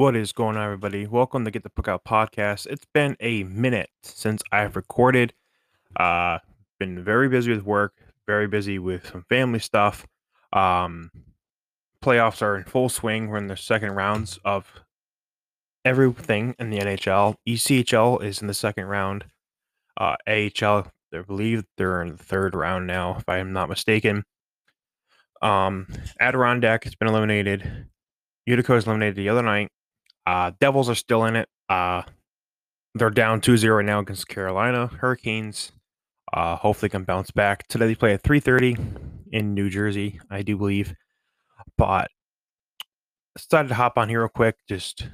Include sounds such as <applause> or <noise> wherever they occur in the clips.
What is going on, everybody? Welcome to Get the Puck Out podcast. It's been a minute since I've recorded. Uh, been very busy with work, very busy with some family stuff. Um, playoffs are in full swing. We're in the second rounds of everything in the NHL. ECHL is in the second round. Uh, AHL, I believe they're in the third round now, if I am not mistaken. Um, Adirondack has been eliminated. Utica was eliminated the other night. Uh, Devils are still in it. Uh, they're down 2-0 right now against Carolina Hurricanes. Uh, hopefully can bounce back. Today they play at 3:30 in New Jersey, I do believe. But decided to hop on here real quick, just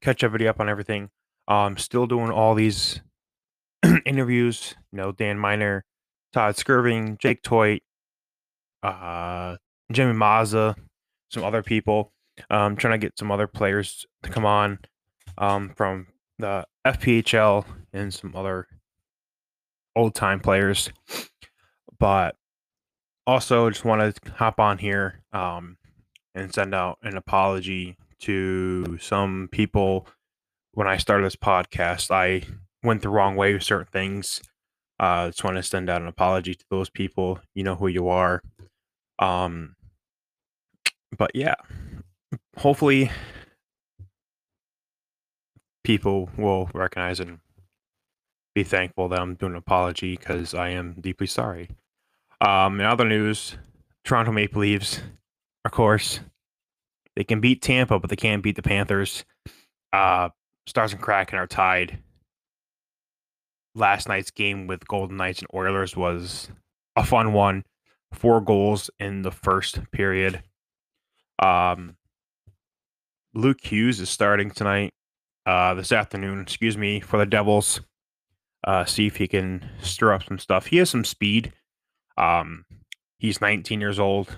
catch everybody up on everything. Um, still doing all these <clears throat> interviews. You know, Dan Miner, Todd Skirving, Jake Toit, uh, Jimmy Mazza, some other people. Um, trying to get some other players to come on um, from the FPHL and some other old time players. But also, just want to hop on here um, and send out an apology to some people. When I started this podcast, I went the wrong way with certain things. I uh, just want to send out an apology to those people. You know who you are. Um, but yeah, hopefully people will recognize and be thankful that I'm doing an apology because I am deeply sorry. Um, in other news, Toronto Maple Leafs, of course, they can beat Tampa, but they can't beat the Panthers. Uh, Stars and Kraken are tied. Last night's game with Golden Knights and Oilers was a fun one. Four goals in the first period. Um, Luke Hughes is starting tonight, uh, this afternoon, excuse me, for the Devils. Uh, see if he can stir up some stuff. He has some speed. Um, he's 19 years old.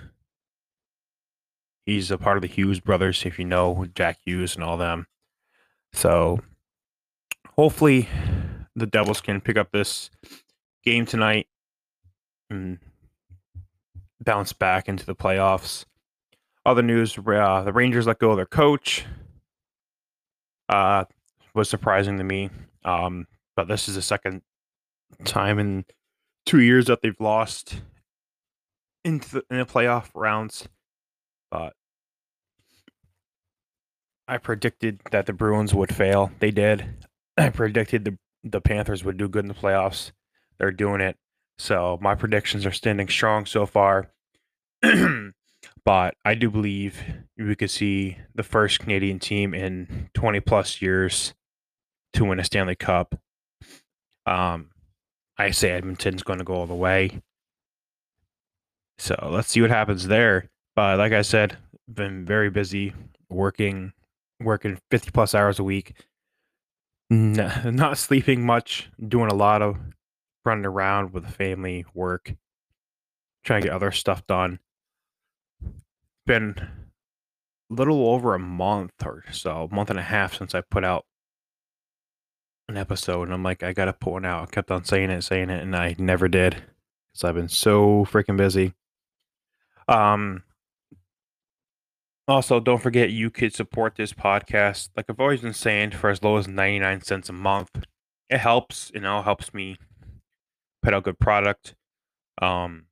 He's a part of the Hughes brothers, if you know Jack Hughes and all them. So hopefully the Devils can pick up this game tonight and bounce back into the playoffs. Other news: uh, the Rangers let go of their coach. Uh, was surprising to me. Um, but this is the second time in two years that they've lost into the, in the playoff rounds. But I predicted that the Bruins would fail. They did. I predicted the the Panthers would do good in the playoffs. They're doing it. So my predictions are standing strong so far. <clears throat> but I do believe we could see the first Canadian team in 20 plus years to win a Stanley Cup. Um, I say Edmonton's going to go all the way. So let's see what happens there. But like I said, been very busy working, working 50 plus hours a week, not sleeping much, doing a lot of running around with family, work, trying to get other stuff done been a little over a month or so, month and a half since I put out an episode, and I'm like, I gotta put one out. I kept on saying it, saying it, and I never did because I've been so freaking busy. Um. Also, don't forget you could support this podcast. Like I've always been saying, for as low as 99 cents a month, it helps. You know, helps me put out good product, um,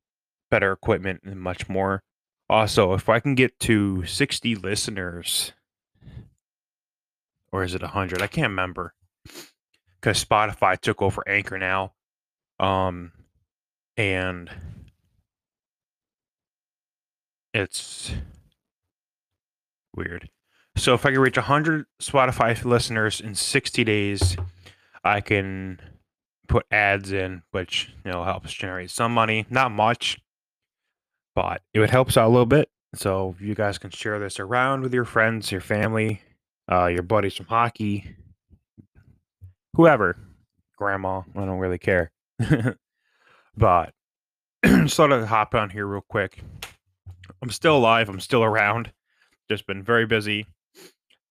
better equipment, and much more. Also, if I can get to 60 listeners, or is it 100? I can't remember because Spotify took over Anchor now. Um, and it's weird. So if I can reach 100 Spotify listeners in 60 days, I can put ads in, which you know helps generate some money. Not much, but it would help us out a little bit. So you guys can share this around with your friends, your family, uh, your buddies from hockey, whoever, grandma. I don't really care. <laughs> but <clears throat> sort of hop on here real quick. I'm still alive. I'm still around. Just been very busy.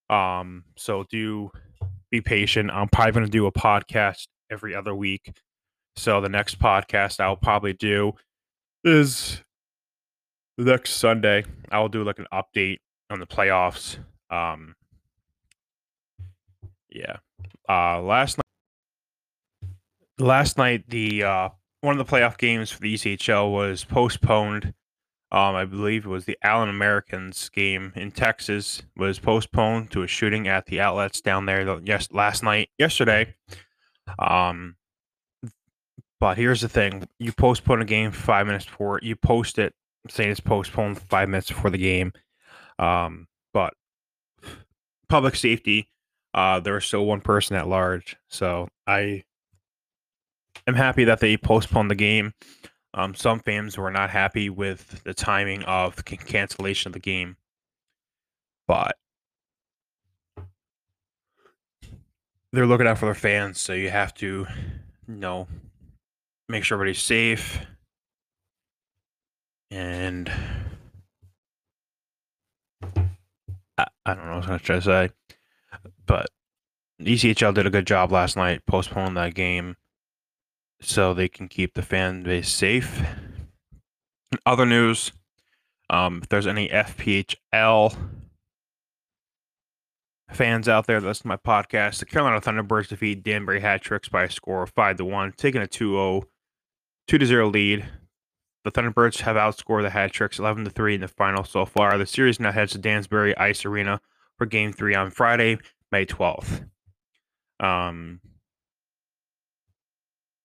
Um, so do be patient. I'm probably going to do a podcast every other week. So the next podcast I'll probably do is next Sunday, I will do like an update on the playoffs. Um, Yeah. Uh, last night, last night the uh, one of the playoff games for the ECHL was postponed. Um, I believe it was the Allen Americans game in Texas was postponed to a shooting at the outlets down there. Yes, last night, yesterday. Um, but here's the thing: you postpone a game five minutes before you post it, saying it's postponed five minutes before the game. Um, but public safety, uh, there was still one person at large, so I am happy that they postponed the game. Um, some fans were not happy with the timing of cancellation of the game, but they're looking out for their fans, so you have to, you know, make sure everybody's safe and I, I don't know what I was trying to say, but ECHL did a good job last night postponing that game so they can keep the fan base safe. Other news, um, if there's any FPHL fans out there that listen to my podcast, the Carolina Thunderbirds defeat Danbury Hat Tricks by a score of 5 to 1, taking a 2 0, 2 to 0 lead. The Thunderbirds have outscored the Hat Tricks 11 to 3 in the final so far. The series now heads to Danbury Ice Arena for game three on Friday, May 12th. Um,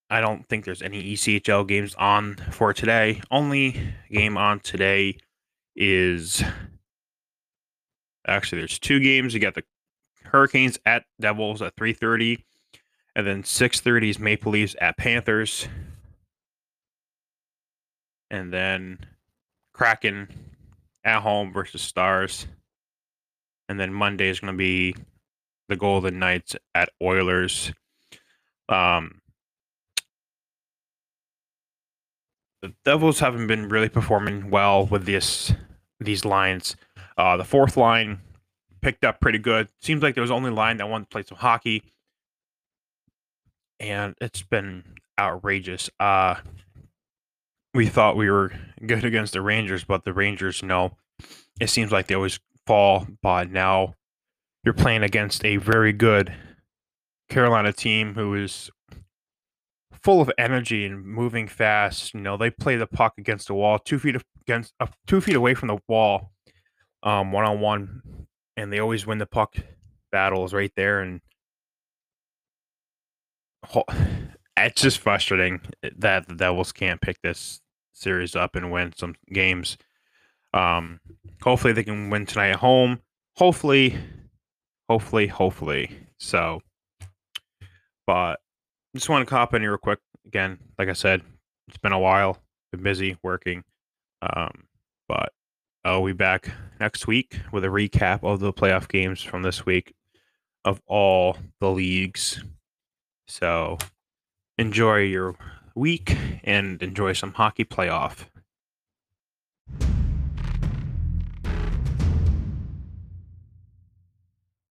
I don't think there's any ECHL games on for today. Only game on today is actually there's two games. You got the Hurricanes at Devils at 3:30 and then 6:30 is Maple Leafs at Panthers. And then Kraken at home versus Stars. And then Monday is going to be the Golden Knights at Oilers. Um the Devils haven't been really performing well with this these lines. Uh, the fourth line picked up pretty good. Seems like there was only line that wanted to play some hockey, and it's been outrageous. Uh, we thought we were good against the Rangers, but the Rangers, know, it seems like they always fall. But now you're playing against a very good Carolina team who is full of energy and moving fast. You know, they play the puck against the wall, two feet against uh, two feet away from the wall, um, one on one, and they always win the puck battles right there. And <sighs> it's just frustrating that the Devils can't pick this series up and win some games. Um, hopefully they can win tonight at home. Hopefully, hopefully, hopefully. So, but just want to cop in real quick. Again, like I said, it's been a while. Been busy working. Um, but I'll be back next week with a recap of the playoff games from this week of all the leagues. So enjoy your week and enjoy some hockey playoff.